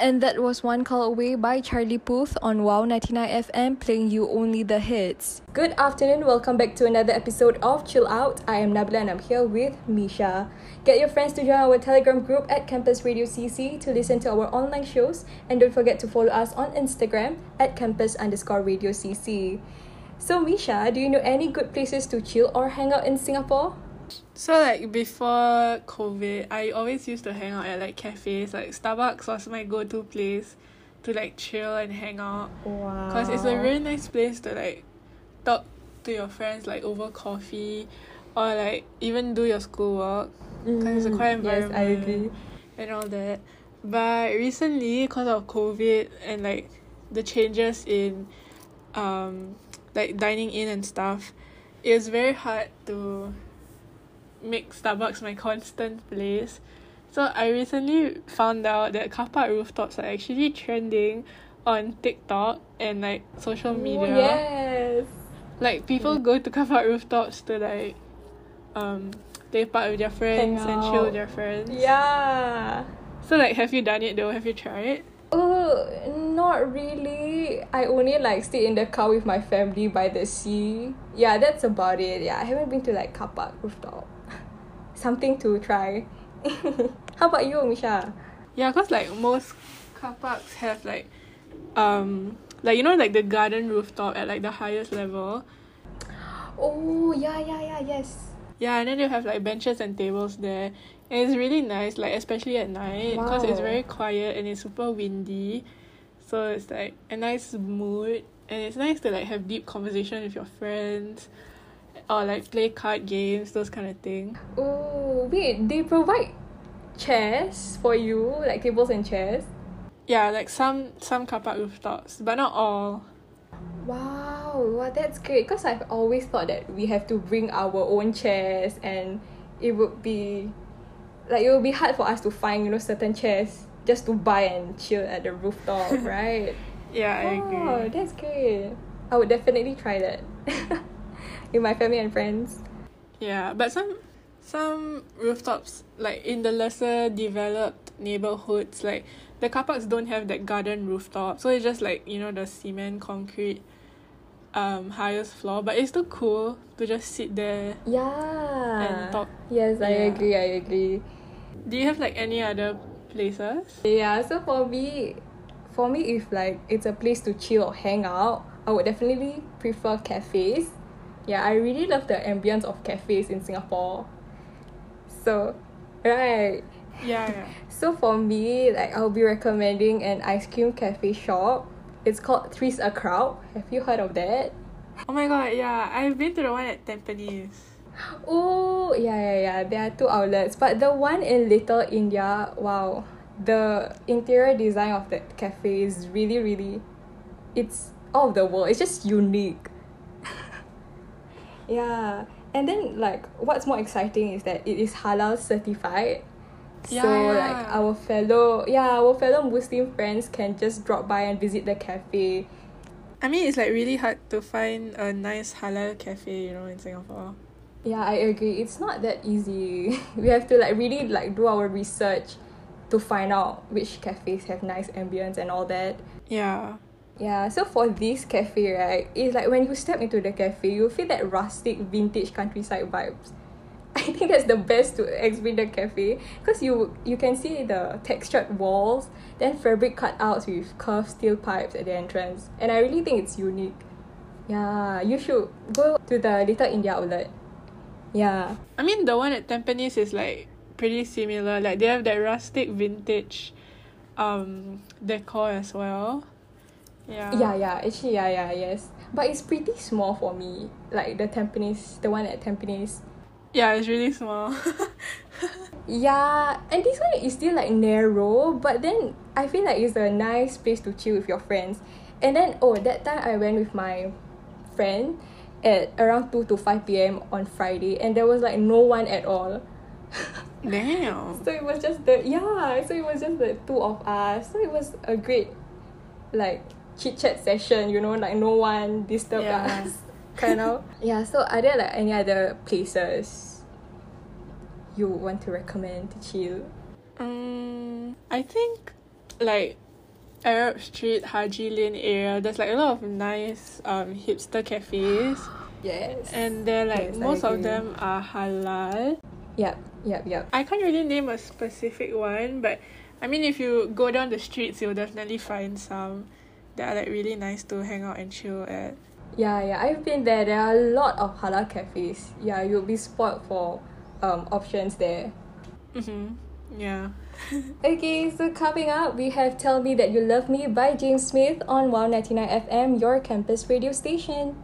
And that was One Call Away by Charlie Puth on Wow 99 FM, playing you only the hits. Good afternoon, welcome back to another episode of Chill Out. I am Nabila and I'm here with Misha. Get your friends to join our Telegram group at Campus Radio CC to listen to our online shows, and don't forget to follow us on Instagram at campus underscore radio CC. So, Misha, do you know any good places to chill or hang out in Singapore? So like before COVID, I always used to hang out at like cafes. Like Starbucks was my go-to place to like chill and hang out. Wow. Cause it's a really nice place to like talk to your friends like over coffee, or like even do your schoolwork. Cause it's a quiet Mm, Yes, environment. I agree. And all that. But recently, cause of COVID and like the changes in, um, like dining in and stuff, it was very hard to make Starbucks my constant place. So I recently found out that car park rooftops are actually trending on TikTok and like social media. yes. Like people go to car park rooftops to like um play part with their friends and chill with their friends. Yeah. So like have you done it though? Have you tried? Not really. I only like stay in the car with my family by the sea. Yeah, that's about it. Yeah, I haven't been to like car park rooftop. Something to try. How about you, Misha? Yeah, cause like most car parks have like um like you know like the garden rooftop at like the highest level. Oh, yeah, yeah, yeah, yes. Yeah, and then you have like benches and tables there. And it's really nice, like especially at night, because it's very quiet and it's super windy. So it's like a nice mood, and it's nice to like have deep conversation with your friends, or like play card games, those kind of thing. Oh, wait, they provide chairs for you, like tables and chairs? Yeah, like some some car park rooftops, but not all. Wow, wow, that's great. Because I've always thought that we have to bring our own chairs and it would be like it will be hard for us to find, you know, certain chairs just to buy and chill at the rooftop, right? Yeah, I Oh, agree. that's great. I would definitely try that. With my family and friends. Yeah, but some some rooftops like in the lesser developed neighborhoods, like the car parks don't have that garden rooftop, so it's just like you know the cement concrete um highest floor, but it's still cool to just sit there. Yeah. And talk. Yes, I Yeah. agree, I agree. Do you have like any other places? Yeah, so for me, for me, if like it's a place to chill or hang out, I would definitely prefer cafes. Yeah, I really love the ambience of cafes in Singapore. So, right. Yeah, yeah. So for me, like I'll be recommending an ice cream cafe shop. It's called Three's a Crowd. Have you heard of that? Oh my god, yeah, I've been to the one at Tampines. Oh, yeah, yeah, yeah. There are two outlets, but the one in Little India, wow, the interior design of that cafe is really, really, it's out of the world. It's just unique. yeah, and then like what's more exciting is that it is halal certified. so like our fellow, yeah, our fellow Muslim friends can just drop by and visit the cafe. I mean, it's like really hard to find a nice halal cafe, you know, in Singapore. Yeah, I agree. It's not that easy. we have to like really like do our research to find out which cafes have nice ambience and all that. Yeah. Yeah, so for this cafe, right, it's like when you step into the cafe, you feel that rustic vintage countryside vibes. I think that's the best to explain the cafe because you you can see the textured walls, then fabric cutouts with curved steel pipes at the entrance, and I really think it's unique. Yeah, you should go to the Little India outlet. Yeah. I mean, the one at Tampines is like pretty similar. Like they have that rustic vintage um decor as well. Yeah. Yeah, yeah, actually, yeah, yeah, yes. But it's pretty small for me. Like the Tampines, the one at Tampines. Yeah, it's really small. Yeah, and this one is still like narrow, but then I feel like it's a nice place to chill with your friends. And then, oh, that time I went with my friend at around 2 to 5 p.m. on Friday, and there was like no one at all. Damn. So it was just the, yeah, so it was just the two of us. So it was a great, like, chit chat session, you know, like no one disturbed Yeah. us. Kind of. yeah, so are there like any other places you want to recommend to chill? Um, I think like Arab Street, Haji Lane area, there's like a lot of nice um hipster cafes. Yes. And they're like Yes, most of them are halal. Yep, yep, yep. I can't really name a specific one, but I mean if you go down the streets you'll definitely find some that are like really nice to hang out and chill at. Yeah, yeah, I've been there. There are a lot of halal cafes. Yeah, you'll be spoiled for um options there. Mm-hmm. Yeah. Okay, so coming up, we have Tell Me That You Love Me by James Smith on Wow 99 FM, your campus radio station.